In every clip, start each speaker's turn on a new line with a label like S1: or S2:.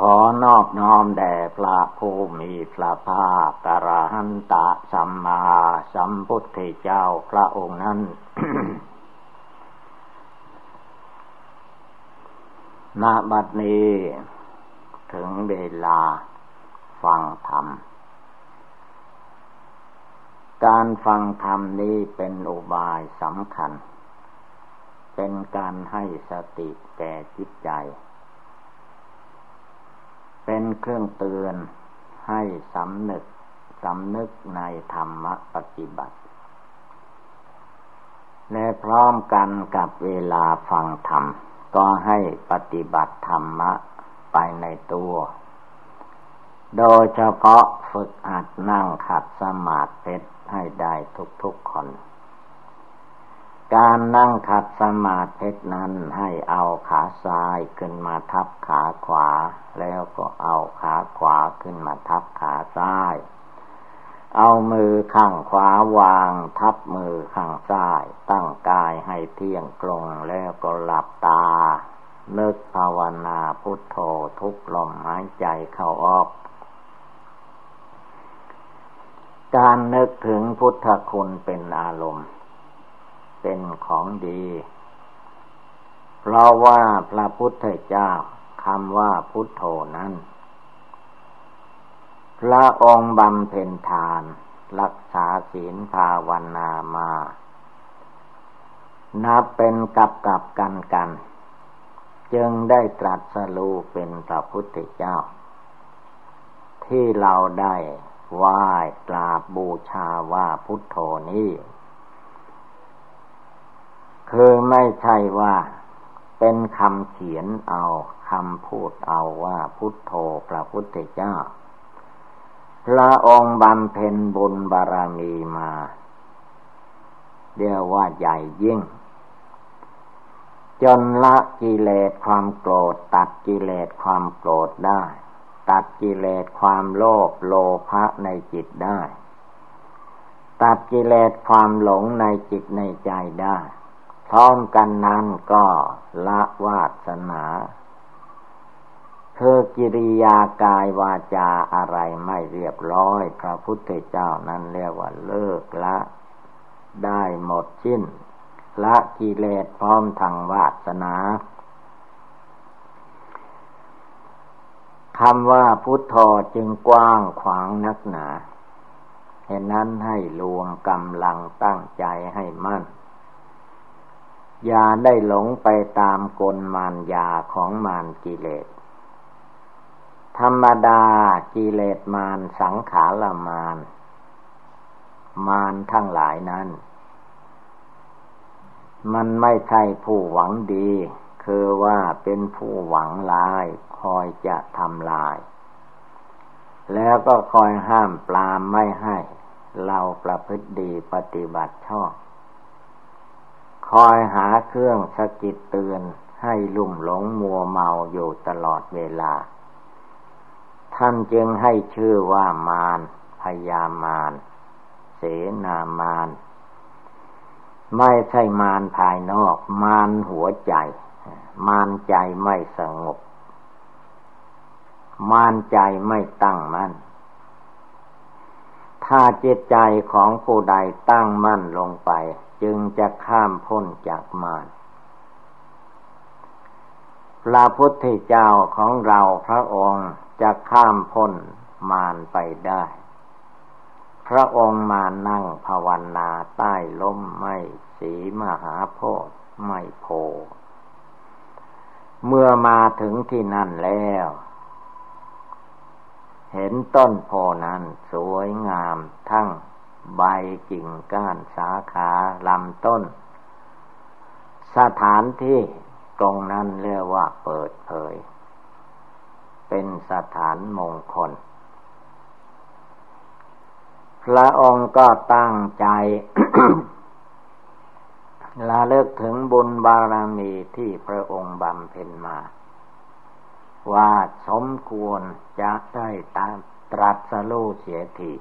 S1: ขอนอบน้อมแด่พระผู้มีพระภาคกระหันตะสัมมาสัมพุทธเจ้าพระองค์นั้น ณ บัดนี้ ถึงเวลาฟังธรรม การฟังธรรมนี้เป็นอุบายสำคัญ เป็นการให้สติแก่จิตใจ เป็นเครื่องเตือนให้สำนึกสำนึกในธรรมปฏิบัติ และพร้อมกันกับเวลาฟังธรรม ก็ให้ปฏิบัติธรรมะไปในตัว โดยเฉพาะฝึกอัดนั่งขัดสมาธิให้ได้ทุกๆคน การนั่งขัดสมาธินั้นให้เอาขาซ้ายขึ้นมาทับขาขวา แล้วก็เอาขาขวาขึ้นมาทับขาซ้าย เอามือข้างขวาวางทับมือข้างซ้าย ตั้งกายให้เที่ยงตรงแล้วก็หลับตา นึกภาวนาพุทโธทุกลมหายใจเข้าออกการนึกถึงพุทธคุณเป็นอารมณ์ เป็นของดี เพราะว่าพระพุทธเจ้าคำว่าพุทโธนั้น พระองค์บำเพ็ญทาน รักษาศีลภาวนามา นับเป็นกับกับกันกัน จึงได้ตรัสรู้เป็นพระพุทธเจ้า ที่เราได้ไหว้กราบบูชาว่าพุทโธนี้ คือไม่ใช่ว่าเป็นคำเขียนเอาคำพูดเอาว่าพุทโธพระพุทธเจ้า พระองค์บำเพ็ญบุญบารมีมาเรียกว่าใหญ่ยิ่ง จนละกิเลสความโกรธ ตัดกิเลสความโกรธได้ ตัดกิเลสความโลภโลภะในจิตได้ ตัดกิเลสความหลงในจิตในใจได้ พร้อมกันนั้นก็ละวาสนาคือกิริยากายวาจาอะไรไม่เรียบร้อย พระพุทธเจ้านั้นเรียกว่าเลิกละ ได้หมดสิ้น ละกิเลสพร้อมทางวาสนาคำว่าพุทโธจึงกว้างขวางนักหนาเห็นนั้นให้รวมกำลังตั้งใจให้มั่น อย่าได้หลงไปตามกลมารยาของมารกิเลส ธรรมดากิเลสมารสังขารมารมารทั้งหลายนั้น มันไม่ใช่ผู้หวังดี คือว่าเป็นผู้หวังลายคอยจะทำลาย แล้วก็คอยห้ามปลามไม่ให้ เราประพฤติดีปฏิบัติชอบ คอยหาเครื่องสกิดเตือนให้ลุ่มหลงมัวเมาอยู่ตลอดเวลา ท่านจึงให้ชื่อว่ามารพยามาร เสนามาร ไม่ใช่มารภายนอก มารหัวใจ มารใจไม่สงบ มารใจไม่ตั้งมั่น ถ้าจิตใจของผู้ใดตั้งมั่นลงไป จึงจะข้ามพ้นจากมารพระพุทธเจ้าของเราพระองค์จะข้ามพ้นมารไปได้ พระองค์มานั่งภาวนาใต้ล้มไม้สีมหาโพธิ์ไม่โพ เมื่อมาถึงที่นั่นแล้ว เห็นต้นโพนั้นสวยงามทั้ง ใบกิ่งก้านสาขาลำต้น สถานที่ตรงนั้นเรียกว่าเปิดเผย เป็นสถานมงคล พระองค์ก็ตั้งใจละเลิกถึงบุญบารมีที่พระองค์บำเพ็ญมา ว่าสมควรจะได้ตามตรัสรู้เสียที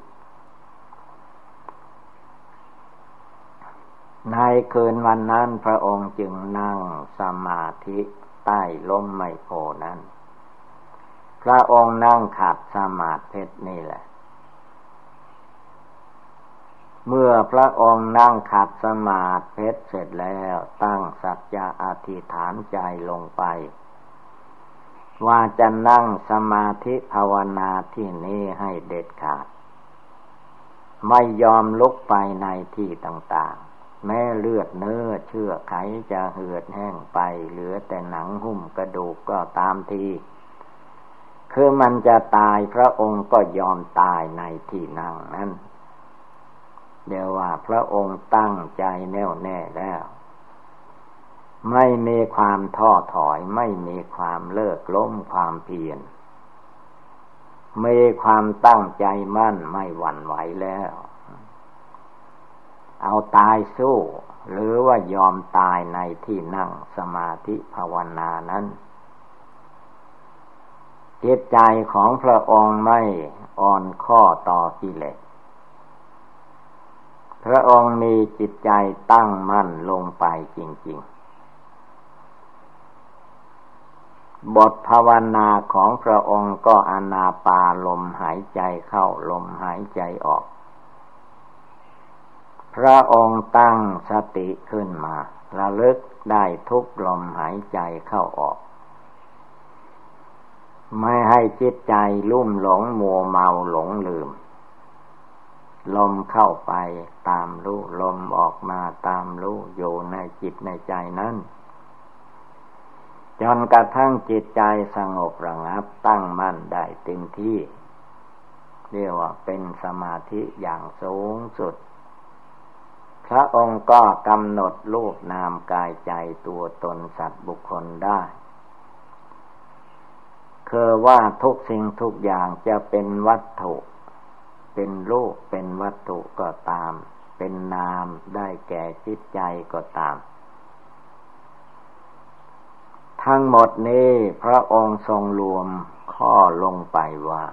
S1: ในคืนวันนั้นพระองค์จึงนั่งสมาธิใต้ล้มไมโพนั้น พระองค์นั่งขัดสมาธินี่แหละ เมื่อพระองค์นั่งขัดสมาธิเสร็จแล้วตั้งสัจจะอธิษฐานใจลงไป ว่าจะนั่งสมาธิภาวนาที่นี้ให้เด็ดขาด ไม่ยอมลุกไปในที่ต่าง แม้เลือดเนื้อเชื่อไขจะเหือดแห้งไป เหลือแต่หนังหุ้มกระดูกก็ตามทีคือมันจะตายพระองค์ก็ยอมตายในที่นั่งนั้นเดี๋ยวว่าพระองค์ตั้งใจแน่วแน่แล้ว ไม่มีความท้อถอยไม่มีความเลิกล้มความเพียรมีความตั้งใจมั่นไม่หวั่นไหวแล้ว เอาตายสู้ หรือว่ายอมตายในที่นั่งสมาธิภาวนานั้นจิตใจของพระองค์ไม่อ่อนข้อต่อกิเลสพระองค์มีจิตใจตั้งมั่นลงไปจริง ๆ บทภาวนาของพระองค์ก็อนาปาลมหายใจเข้าลมหายใจออก พระองค์ตั้งสติขึ้นมาระลึกได้ทุกลมหายใจเข้าออก ไม่ให้จิตใจลุ่มหลงมัวเมาหลงลืม ลมเข้าไปตามรู้ลมออกมาตามรู้อยู่ในจิตในใจนั้นจนกระทั่งจิตใจสงบระงับตั้งมั่นได้เต็มที่ เรียกว่าเป็นสมาธิอย่างสูงสุด พระองค์ก็กำหนดรูปนามกายใจตัวตนสัตว์บุคคลได้คือว่าทุกสิ่งทุกอย่างจะเป็นวัตถุ เป็นรูปเป็นวัตถุก็ตาม เป็นนามได้แก่จิตใจก็ตาม ทั้งหมดนี้พระองค์ทรงรวมข้อลงไปว่า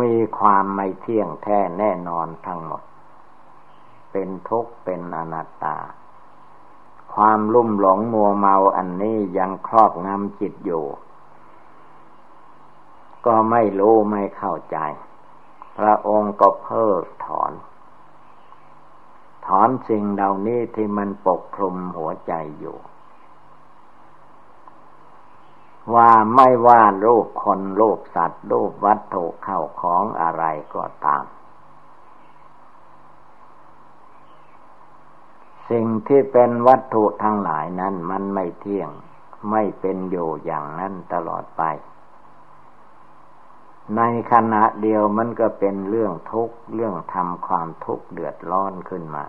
S1: มีความไม่เที่ยงแท้แน่นอนทั้งหมด เป็นทุกข์เป็นอนัตตา ความลุ่มหลงมัวเมาอันนี้ยังครอบงำจิตอยู่ ก็ไม่รู้ไม่เข้าใจ พระองค์ก็เพิกถอน ถอนสิ่งเหล่านี้ที่มันปกคลุมหัวใจอยู่ ว่าไม่ว่ารูปคนรูปสัตว์รูปวัตถุเข้าของอะไรก็ตาม สิ่งที่เป็นวัตถุทั้งหลายนั้นมันไม่เที่ยงไม่เป็นอยู่อย่างนั้นตลอดไป ในขณะเดียวมันก็เป็นเรื่องทุกข์เรื่องทำความทุกข์เดือดร้อนขึ้นมา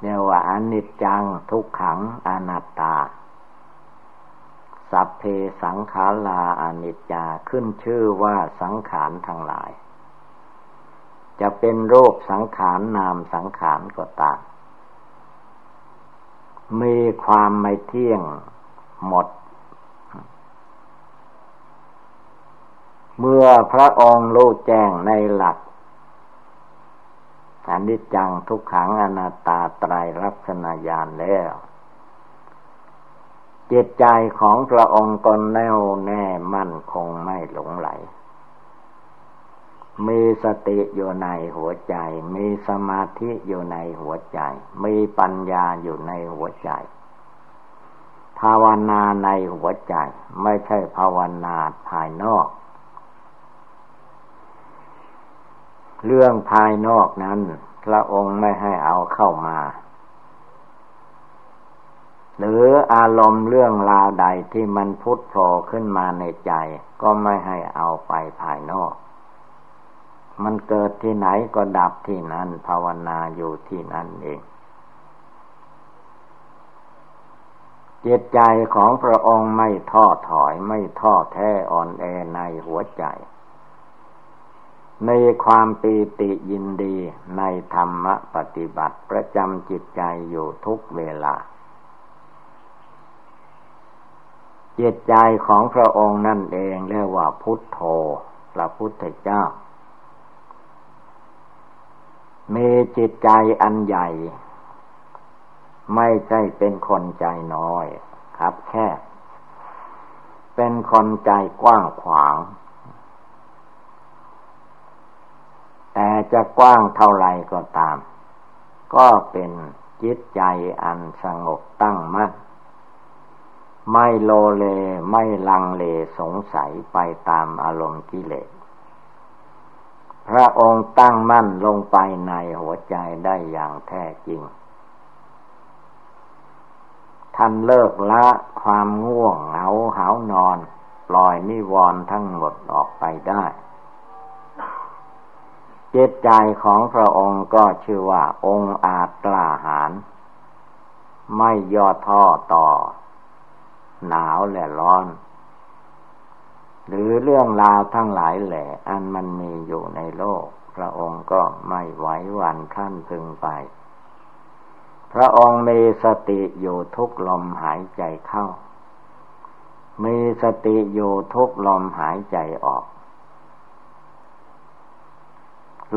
S1: เรียกว่าอนิจจังทุกขังอนัตตา สัพเพสังขาราอนิจจาขึ้นชื่อว่าสังขารทั้งหลาย จะเป็นรูปสังขารนามสังขารก็ตามมีความไม่เที่ยงหมด เมื่อพระองค์รู้แจ้งในหลัก อนิจจังทุกขังอนัตตาไตรลักษณญาณแล้ว จิตใจของพระองค์ก็แน่วแน่มั่นคงไม่หลงไหล มีสติอยู่ในหัวใจ มีสมาธิอยู่ในหัวใจ มีปัญญาอยู่ในหัวใจ ภาวนาในหัวใจ ไม่ใช่ภาวนาภายนอก เรื่องภายนอกนั้น พระองค์ไม่ให้เอาเข้ามา หรืออารมณ์เรื่องราวใดที่มันพุทธโผล่ขึ้นมาในใจ ก็ไม่ให้เอาไปภายนอก มันเกิดที่ไหนก็ดับที่นั้นภาวนาอยู่ที่นั่นเองจิตใจของพระองค์ไม่ท้อถอยไม่ท้อแท้อ่อนแอในหัวใจ ในความปีติยินดีในธรรมปฏิบัติประจำจิตใจอยู่ทุกเวลา จิตใจของพระองค์นั่นเองเรียกว่าพุทโธพระพุทธเจ้า มีจิตใจอันใหญ่ ไม่ใช่เป็นคนใจน้อยครับแค่ เป็นคนใจกว้างขวาง แต่จะกว้างเท่าไรก็ตาม ก็เป็นจิตใจอันสงบตั้งมั่นไม่โลเลไม่ลังเลสงสัยไปตามอารมณ์กิเลส พระองค์ตั้งมั่นลงไปในหัวใจได้อย่างแท้จริง ท่านเลิกละความง่วงเหงาหานอน ปล่อยนิวรณ์ทั้งหมดออกไปได้ จิตใจของพระองค์ก็ชื่อว่าองค์อาจกล้าหาญไม่ย่อท่อต่อ หนาวและร้อน หรือเรื่องราวทั้งหลายแหละ อันมันมีอยู่ในโลก พระองค์ก็ไม่ไหวหวั่นขั้นพึงไป พระองค์มีสติอยู่ทุกลมหายใจเข้า มีสติอยู่ทุกลมหายใจออก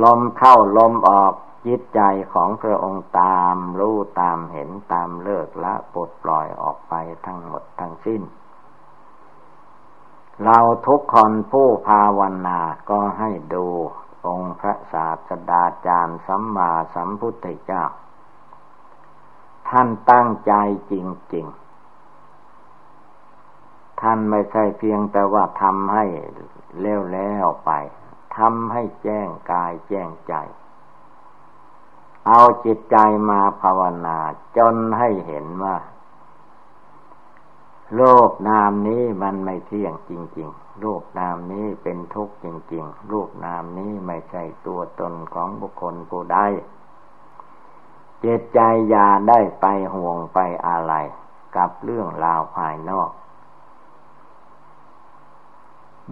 S1: ลมเข้าลมออกจิตใจของพระองค์ตามรู้ตามเห็นตามเลิกละปลดปล่อยออกไปทั้งหมดทั้งสิ้น เราทุกคนผู้ภาวนาก็ให้ดูองค์พระศาสดาจารย์สัมมาสัมพุทธเจ้า ท่านตั้งใจจริง ๆ ท่านไม่ใช่เพียงแต่ว่าทำให้เล้วแล้วไป ทำให้แจ้งกายแจ้งใจ เอาจิตใจมาภาวนาจนให้เห็นว่า โลกนามนี้มันไม่เที่ยงจริงๆโลกนามนี้เป็นทุกข์จริงๆโลกนามนี้ไม่ใช่ตัวตนของบุคคลผู้ใดจิตใจอย่าได้ไปห่วงไปอะไรกับเรื่องราวภายนอก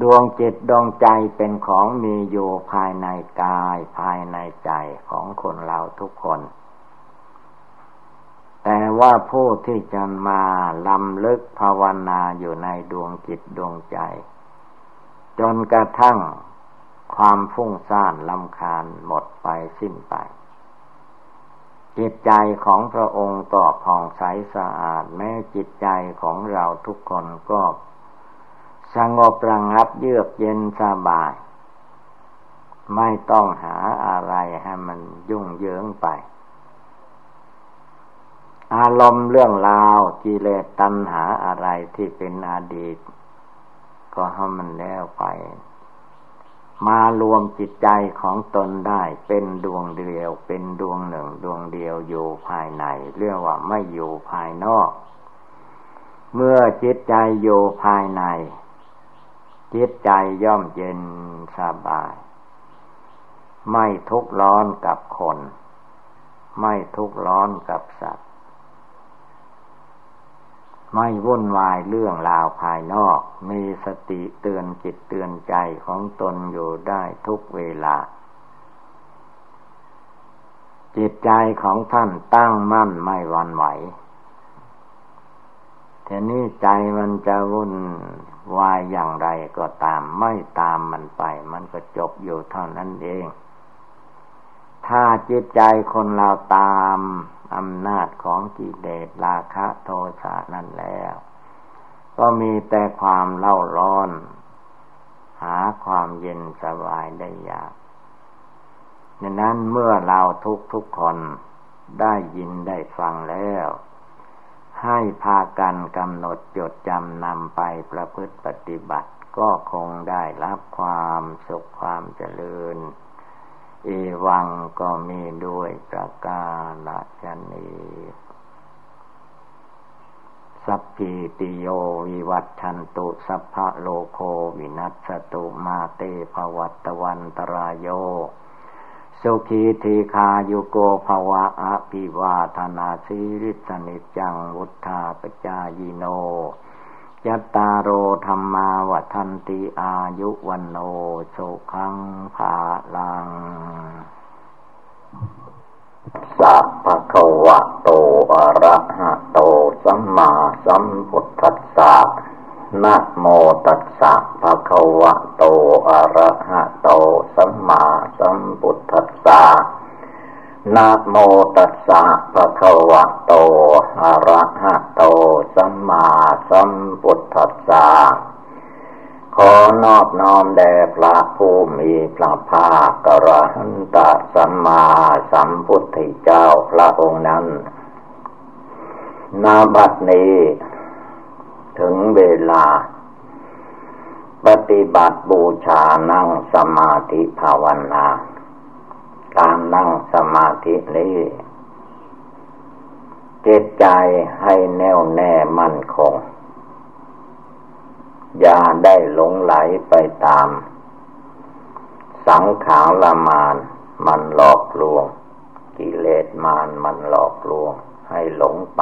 S1: ดวงจิตดวงใจเป็นของมีอยู่ภายในกายภายในใจของคนเราทุกคน แต่ว่าผู้ที่จะมาลำลึกภาวนาอยู่ในดวงจิตดวงใจ จนกระทั่งความฟุ้งซ่านลำคาญหมดไปสิ้นไป จิตใจของพระองค์ก็ผ่องใสสะอาด แม้จิตใจของเราทุกคนก็ สงบระงับเยือกเย็นสบาย ไม่ต้องหาอะไรให้มันยุ่งเหยิงไป อารมณ์เรื่องราวกิเลสตัณหาอะไรที่เป็นอดีต ก็ให้มันแล้วไป มารวมจิตใจของตนได้เป็นดวงเดียว เป็นดวงหนึ่ง ดวงเดียวอยู่ภายใน เรียกว่าไม่อยู่ภายนอกเมื่อจิตใจอยู่ภายใน จิตใจย่อมเย็นสบาย ไม่ทุกข์ร้อนกับคน ไม่ทุกข์ร้อนกับสัตว์ ไม่วุ่นวายเรื่องราวภายนอก มีสติเตือนจิตเตือนใจของตนอยู่ได้ทุกเวลา จิตใจของท่านตั้งมั่นไม่วันไหว ทีนี้ใจมันจะวุ่นวายอย่างไรก็ตาม ไม่ตามมันไป มันก็จบอยู่เท่านั้นเอง ถ้าจิตใจคนเราตามอำนาจของกิเลสราคะโทสะนั่นแล้ว ก็มีแต่ความเล่าร้อน หาความเย็นสบายได้ยากดังนั้นเมื่อเราทุกทุกคนได้ยินได้ฟังแล้ว ให้พากันกำหนดจดจำนำไปประพฤติปฏิบัติ ก็คงได้รับความสุขความเจริญ เอวังก็มีด้วยประกาศนีสัพพิติโยวิวัตชันตุ สัพพะโลโควินัสตุมาเตภวัตวันตรายโย สุขีทีคายุโกภวะอภิวาธนาสิริสนิจังวุธาปจายโนยัตตาโรธรรมาวัันติอายุวันโนสุขังภาลังสัพพะคะวะโตอะระหะโตสัมมาสัมพุทธัสสะ นะโมตัสสะภะคะวะโต อะระหะโต สัมมาสัมพุทธัสสะนะโมตัสสะภะคะวะโต อะระหะโต สัมมาสัมพุทธัสสะขอนอบน้อมแด่พระผู้มีพระภาคกระหันตสัมมาสัมพุทธเจ้าพระองค์นั้นนาบัดนี้ ถึงเวลา ปฏิบัติบูชานั่งสมาธิภาวนา การนั่งสมาธินี้จิตใจให้แน่วแน่มั่นคง อย่าได้หลงไหลไปตาม สังขารละมานมันหลอกลวง กิเลสมานมันหลอกลวงให้หลงไป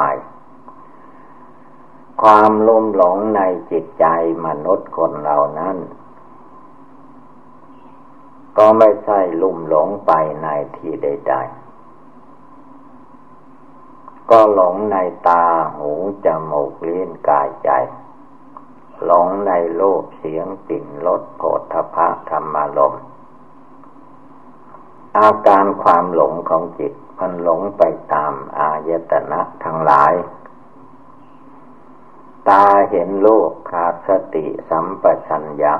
S1: ความลุ่มหลงในจิตใจมนุษย์คนเหล่านั้น ก็ไม่ใช่ลุ่มหลงไปในที่ใดๆ ก็หลงในตาหูจมูกลิ้นกายใจ หลงในโลกเสียงปิ่นรสโผฏฐะธรรมารมอาการความหลงของจิตมันหลงไปตามอายตนะทั้งหลาย ตาเห็นโลกขาดสติสัมปชัญญะ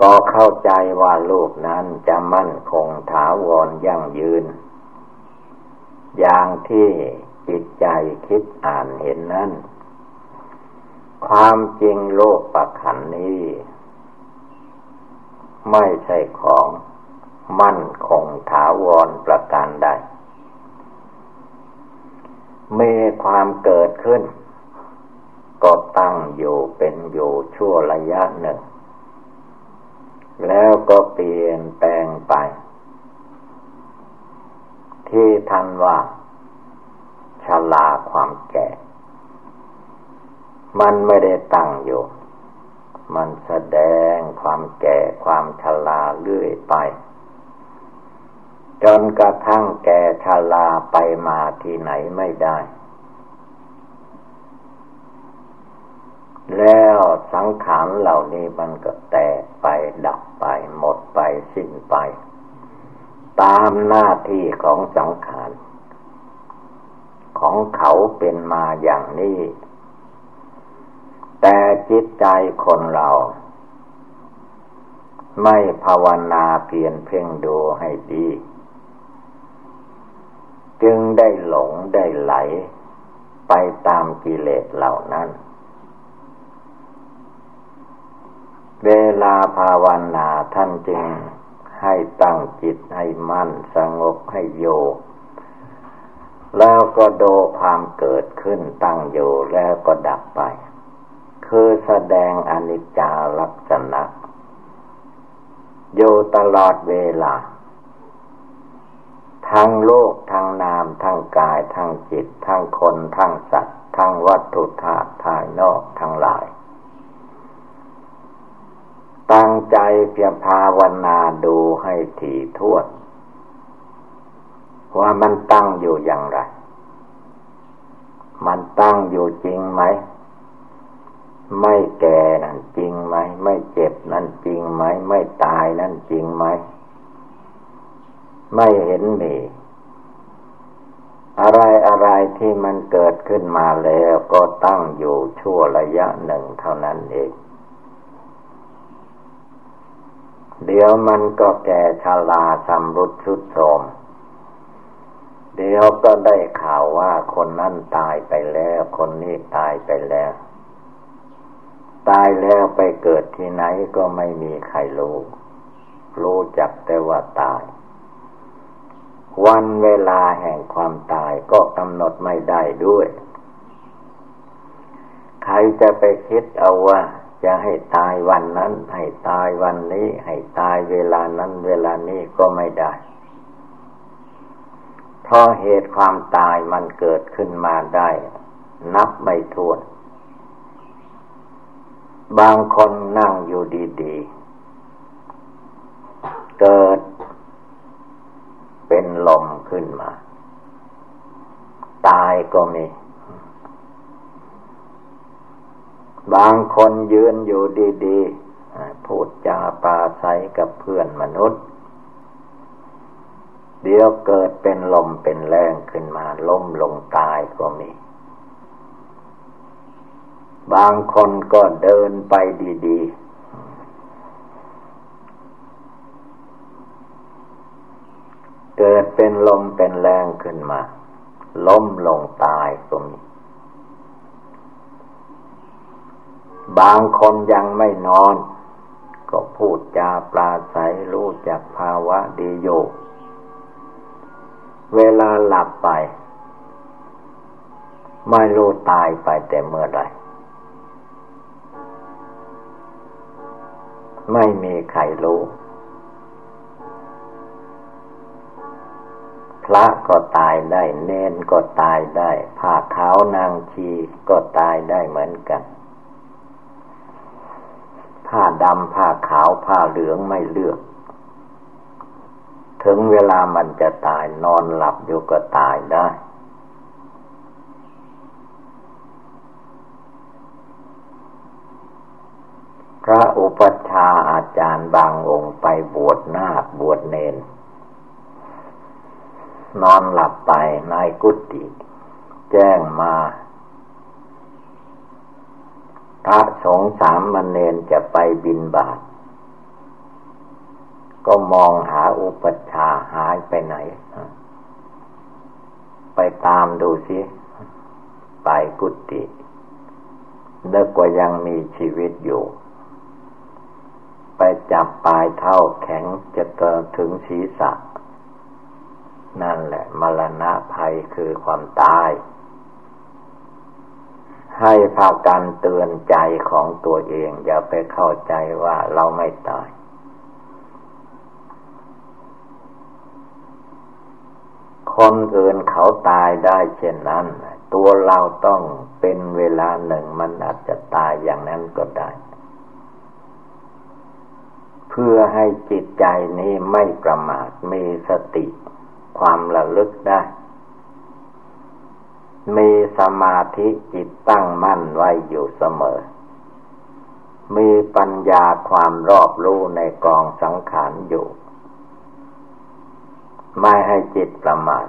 S1: ก็เข้าใจว่าโลกนั้นจะมั่นคงถาวรยั่งยืน อย่างที่จิตใจคิดอ่านเห็นนั้น ความจริงโลกประขันนี้ ไม่ใช่ของมั่นคงถาวรประการใด มีความเกิดขึ้น ก็ตั้งอยู่เป็นอยู่ชั่วระยะหนึ่ง แล้วก็เปลี่ยนแปลงไป ที่ทันว่าชลาความแก่ มันไม่ได้ตั้งอยู่ มันแสดงความแก่ความชราเรื่อยไป จนกระทั่งแก่ชาลาไปมาที่ไหนไม่ได้ แล้วสังขารเหล่านี้มันก็แตกไปดับไป หมดไปสิ้นไป ตามหน้าที่ของสังขารของเขาเป็นมาอย่างนี้ แต่จิตใจคนเรา ไม่ภาวนาเพียนเพ่งดูให้ดี จึงได้หลงได้ไหล ไปตามกิเลสเหล่านั้น เวลาภาวนาท่านจึงให้ตั้งจิตให้มั่นสงบให้โยแล้วก็โดความเกิดขึ้นตั้งอยู่แล้วก็ดับไป คือแสดงอนิจจาลักษณะ อยู่ตลอดเวลา ทั้งโลกทั้งนาม ทั้งกาย ทั้งจิต ทั้งคน ทั้งสัตว์ ทั้งวัตถุธาตุภายนอกทั้งหลาย ตั้งใจเพียรภาวนาดูให้ถี่ถ้วนว่ามันตั้งอยู่อย่างไร มันตั้งอยู่จริงไหม ไม่แก่นั่นจริงไหม ไม่เจ็บนั่นจริงไหม ไม่ตายนั่นจริงไหม ไม่เห็นมี อะไรอะไรที่มันเกิดขึ้นมาแล้วก็ตั้งอยู่ชั่วระยะหนึ่งเท่านั้นเอง เดี๋ยวมันก็แก่ชาลาชำรุดชุดโทมเดี๋ยวก็ได้ข่าวว่าคนนั้นตายไปแล้ว คนนี้ตายไปแล้ว ตายแล้วไปเกิดที่ไหนก็ไม่มีใครรู้ รู้จักแต่ว่าตาย วันเวลาแห่งความตายก็กำหนดไม่ได้ด้วย ใครจะไปคิดเอาว่าจะให้ตายวันนั้น ให้ตายวันนี้ ให้ตายเวลานั้น เวลานี้ก็ไม่ได้เพราะเหตุความตายมันเกิดขึ้นมาได้ นับไม่ถ้วน บางคนนั่งอยู่ดี ๆ เกิด เป็นลมขึ้นมา ตายก็มี บางคนยืนอยู่ดีๆ พูดจาปาใสกับเพื่อนมนุษย์ เดี๋ยวเกิดเป็นลมเป็นแรงขึ้นมา ล้มลงตายก็มีบางคนก็เดินไปดี ๆ เป็นลมเป็นแรงขึ้นมา ล้มลงตายก็มีบางคนยังไม่นอน ก็พูดจาปลาใสรู้จักภาวะดีอยู่ เวลาหลับไป ไม่รู้ตายไปแต่เมื่อไรไม่มีใครรู้ พระก็ตายได้ เนนก็ตายได้ผ้าขาวนางชีก็ตายได้เหมือนกัน ผ้าดำผ้าขาวผ้าเหลืองไม่เลือก ถึงเวลามันจะตายนอนหลับอยู่ก็ตายได้พระอุปัชฌาย์อาจารย์บางองค์ไปบวชนาคบวชเนน นอนหลับไปนายกุฏิแจ้งมา พระสงฆ์สามมเณรจะไปบินบาตก็มองหาอุปชาหายไปไหน ไปตามดูสิ ไปกุฏิเลิกว่ายังมีชีวิตอยู่ ไปจับปลายเท่าแข็งจะเติถึงศีรษะ นั่นแหละ มรณะภัยคือความตาย ให้พากันเตือนใจของตัวเอง อย่าไปเข้าใจว่าเราไม่ตาย คนอื่นเขาตายได้เช่นนั้น ตัวเราต้องเป็นเวลาหนึ่งมันอาจจะตายอย่างนั้นก็ได้เพื่อให้จิตใจนี้ไม่ประมาทมีสติ ความระลึกได้ มีสมาธิจิตตั้งมั่นไว้อยู่เสมอ มีปัญญาความรอบรู้ในกองสังขารอยู่ ไม่ให้จิตประมาท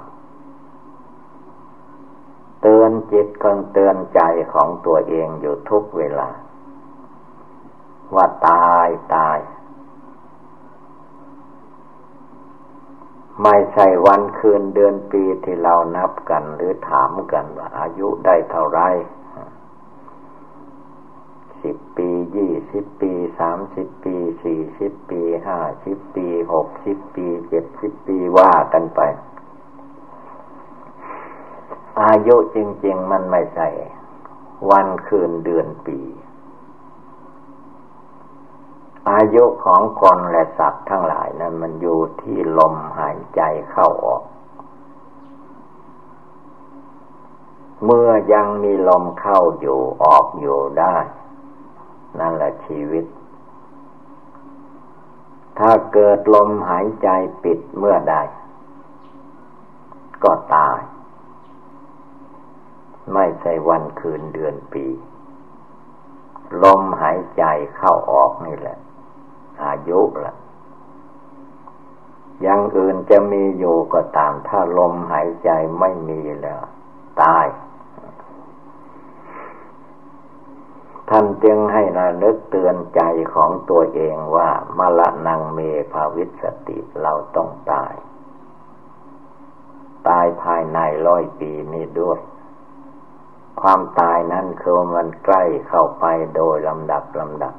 S1: เตือนจิตคนเตือนใจของตัวเองอยู่ทุกเวลา ว่าตายตาย ไม่ใช่วันคืนเดือนปีที่เรานับกัน หรือถามกันว่าอายุได้เท่าไรสิบปียี่สิบปีสามสิบปีสี่สิบปีห้าสิบปีหกสิบปีเจ็ดสิบปีว่ากันไป อายุจริง ๆ มันไม่ใช่ วันคืนเดือนปี อายุของคนและสัตว์ทั้งหลายนั้นมันอยู่ที่ลมหายใจเข้าออก เมื่อยังมีลมเข้าอยู่ออกอยู่ได้ นั่นแหละชีวิต ถ้าเกิดลมหายใจปิดเมื่อใดก็ตาย ไม่ใช่วันคืนเดือนปี ลมหายใจเข้าออกนี่แหละ อายุละยังอื่นจะมีอยู่ก็ตาม ถ้าลมหายใจไม่มีแล้ว ตาย ท่านจึงให้ระลึกเตือนใจของตัวเองว่ามละนังเมภาวิสติเราต้องตาย ตายภายในร้อยปีนี้ด้วย ความตายนั้นคือมันใกล้เข้าไปโดยลำดับลำดับ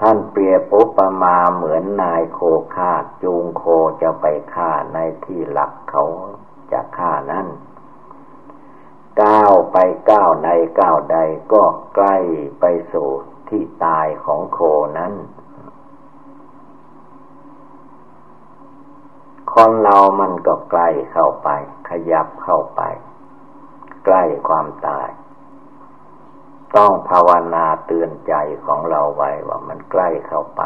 S1: ท่านเปรียบอุปมาเหมือนนายโคฆ่าจูงโคจะไปฆ่าในที่หลักเขาจะฆ่านั้นก้าวไปก้าวใดก้าวใดก็ใกล้ไปสู่ที่ตายของโคนั้น คนเรามันก็ใกล้เข้าไป ขยับเข้าไป ใกล้ความตาย ต้องภาวนาเตือนใจของเราไว้ว่ามันใกล้เข้าไป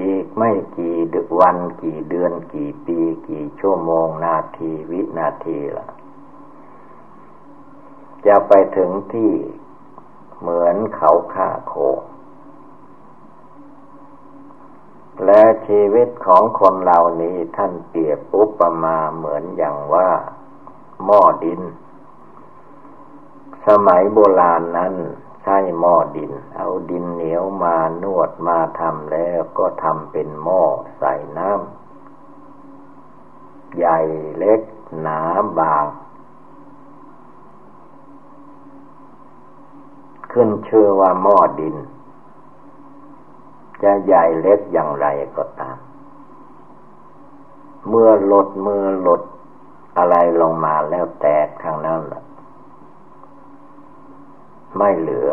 S1: อีกไม่กี่วันกี่เดือนกี่ปีกี่ชั่วโมงนาทีวินาทีละจะไปถึงที่เหมือนเขาฆ่าโค และชีวิตของคนเหล่านี้ท่านเปรียบอุปมาเหมือนอย่างว่า หม้อดิน สมัยโบราณนั้นใช้หม้อดิน เอาดินเหนียวมานวดมาทำแล้วก็ทำเป็นหม้อใส่น้ำใหญ่เล็กหนาบาง ขึ้นชื่อว่าหม้อดิน จะใหญ่เล็กอย่างไรก็ตาม เมื่อลดมือลดอะไรลงมาแล้วแตกทางนั้นแหละ ไม่เหลือ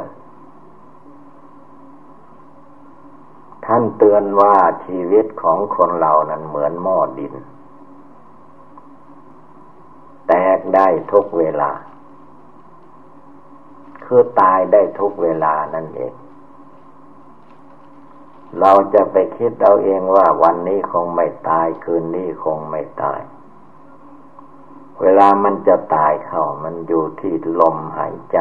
S1: ท่านเตือนว่าชีวิตของคนเรานั้นเหมือนหม้อดิน แตกได้ทุกเวลา คือตายได้ทุกเวลานั่นเอง เราจะไปคิดเอาเองว่าวันนี้คงไม่ตายคืนนี้คงไม่ตายเวลามันจะตายเข้ามันอยู่ที่ลมหายใจ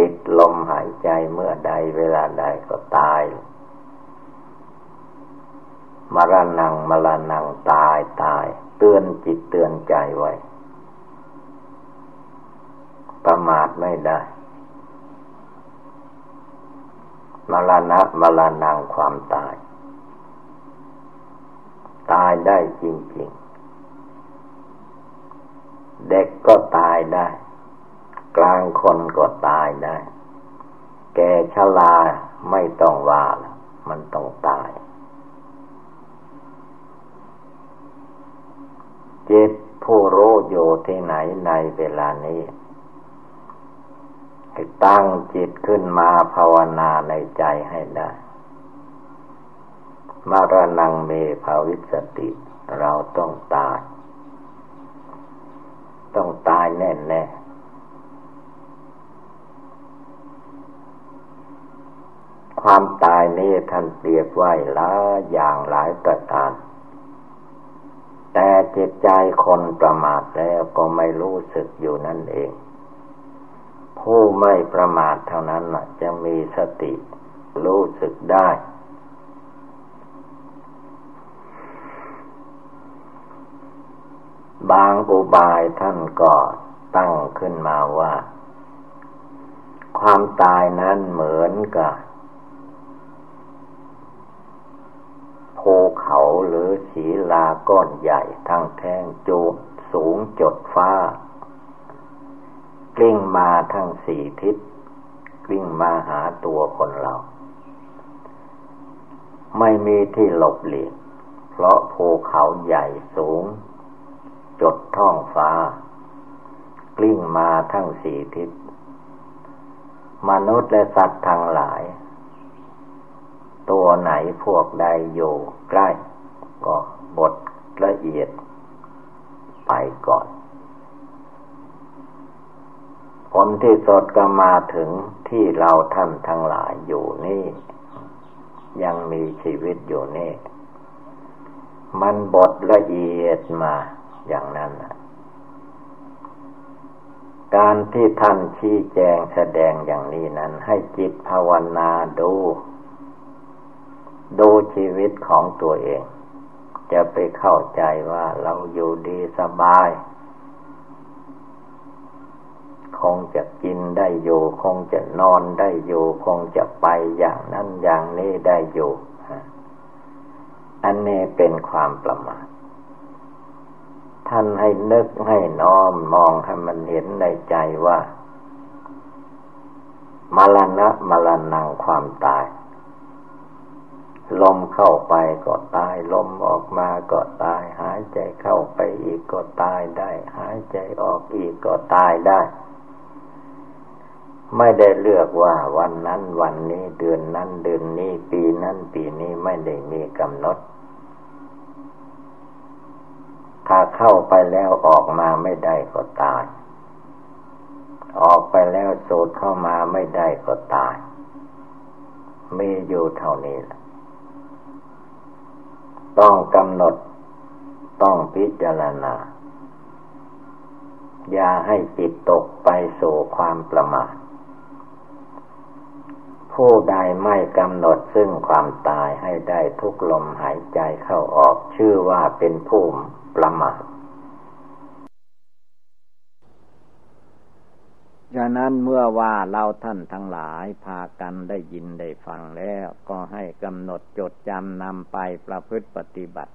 S1: ปิดลมหายใจเมื่อใดเวลาใดก็ตาย มรณงมรณงตายตาย เตือนจิตเตือนใจไว้ ประมาทไม่ได้ มรณะมรณงความตาย ตายได้จริง ๆ เด็กก็ตายได้ กลางคนก็ตายได้ แกชลาไม่ต้องว่ามันต้องตายจิตผู้รู้อยู่ที่ไหนในเวลานี้ตั้งจิตขึ้นมาภาวนาในใจให้ได้มารนังเมภาวิสติ เราต้องตาย ต้องตายแน่แน่ ความตายนี้ท่านเปรียบไว้หลายอย่างหลายประการแต่จิตใจคนประมาทแล้วก็ไม่รู้สึกอยู่นั่นเอง ผู้ไม่ประมาทเท่านั้นจะมีสติรู้สึกได้ บางอุบายท่านก็ตั้งขึ้นมาว่า ความตายนั้นเหมือนกับ ภูเขาหรือศีลาก้อนใหญ่ทั้งแท่งจูสูงจดฟ้ากลิ้งมาทั้งสี่ทิศกลิ้งมาหาตัวคนเรา ไม่มีที่หลบหลีก เพราะภูเขาใหญ่สูง จดท้องฟ้า กลิ้งมาทั้งสี่ทิศมนุษย์และสัตว์ทั้งหลาย ตัวไหนพวกใดอยู่ใกล้ ก็บทละเอียด ไปก่อน ผลที่สดก็มาถึงที่เราท่านทั้งหลายอยู่นี่ ยังมีชีวิตอยู่นี่ มันบทละเอียดมาอย่างนั้นการที่ท่านชี้แจงแสดงอย่างนี้นั้น ให้จิตภาวนาดู ดูชีวิตของตัวเอง จะไปเข้าใจว่าเราอยู่ดีสบาย คงจะกินได้อยู่ คงจะนอนได้อยู่ คงจะไปอย่างนั้นอย่างนี้ได้อยู่ อันนี้เป็นความประมาทท่านให้นึกให้น้อมมองให้มันเห็นในใจว่ามรณะมรณังความตาย ลมเข้าไปก็ตาย ลมออกมาก็ตาย หายใจเข้าไปอีกก็ตายได้ หายใจออกอีกก็ตายได้ ไม่ได้เลือกว่าวันนั้นวันนี้เดือนนั้นเดือนนี้ ปีนั้นปีนี้ไม่ได้มีกำหนด ถ้าเข้าไปแล้วออกมาไม่ได้ก็ตาย ออกไปแล้วสูดเข้ามาไม่ได้ก็ตาย มีอยู่เท่านี้แหละ ต้องกำหนด ต้องพิจารณา อย่าให้จิตตกไปสู่ความประมาทผู้ใดไม่กำหนดซึ่งความตายให้ได้ทุกลมหายใจเข้าออก ชื่อว่าเป็นผู้ประมาทฉะนั้นเมื่อว่าเราท่านทั้งหลายพากันได้ยินได้ฟังแล้ว ก็ให้กำหนดจดจำนำไปประพฤติปฏิบัติ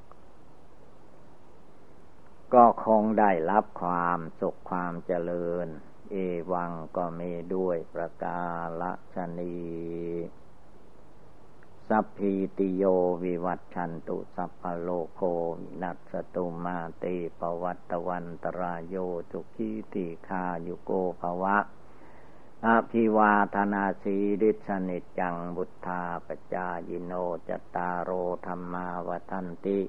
S1: ก็คงได้รับความสุขความเจริญ เอวังก็มีด้วยประกาศนีสัพพีติโยวิวัตชันตุสัพพโลโควินัสตุมาเตปวัตวันตรายโยจุกีติคายุโกภวะ อภิวาธนาสีริสนิจังบุทธาปจายิโนจตารโอธรรมาวทันติ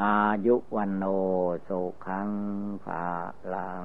S1: อายุวันโนสุขังภาลัง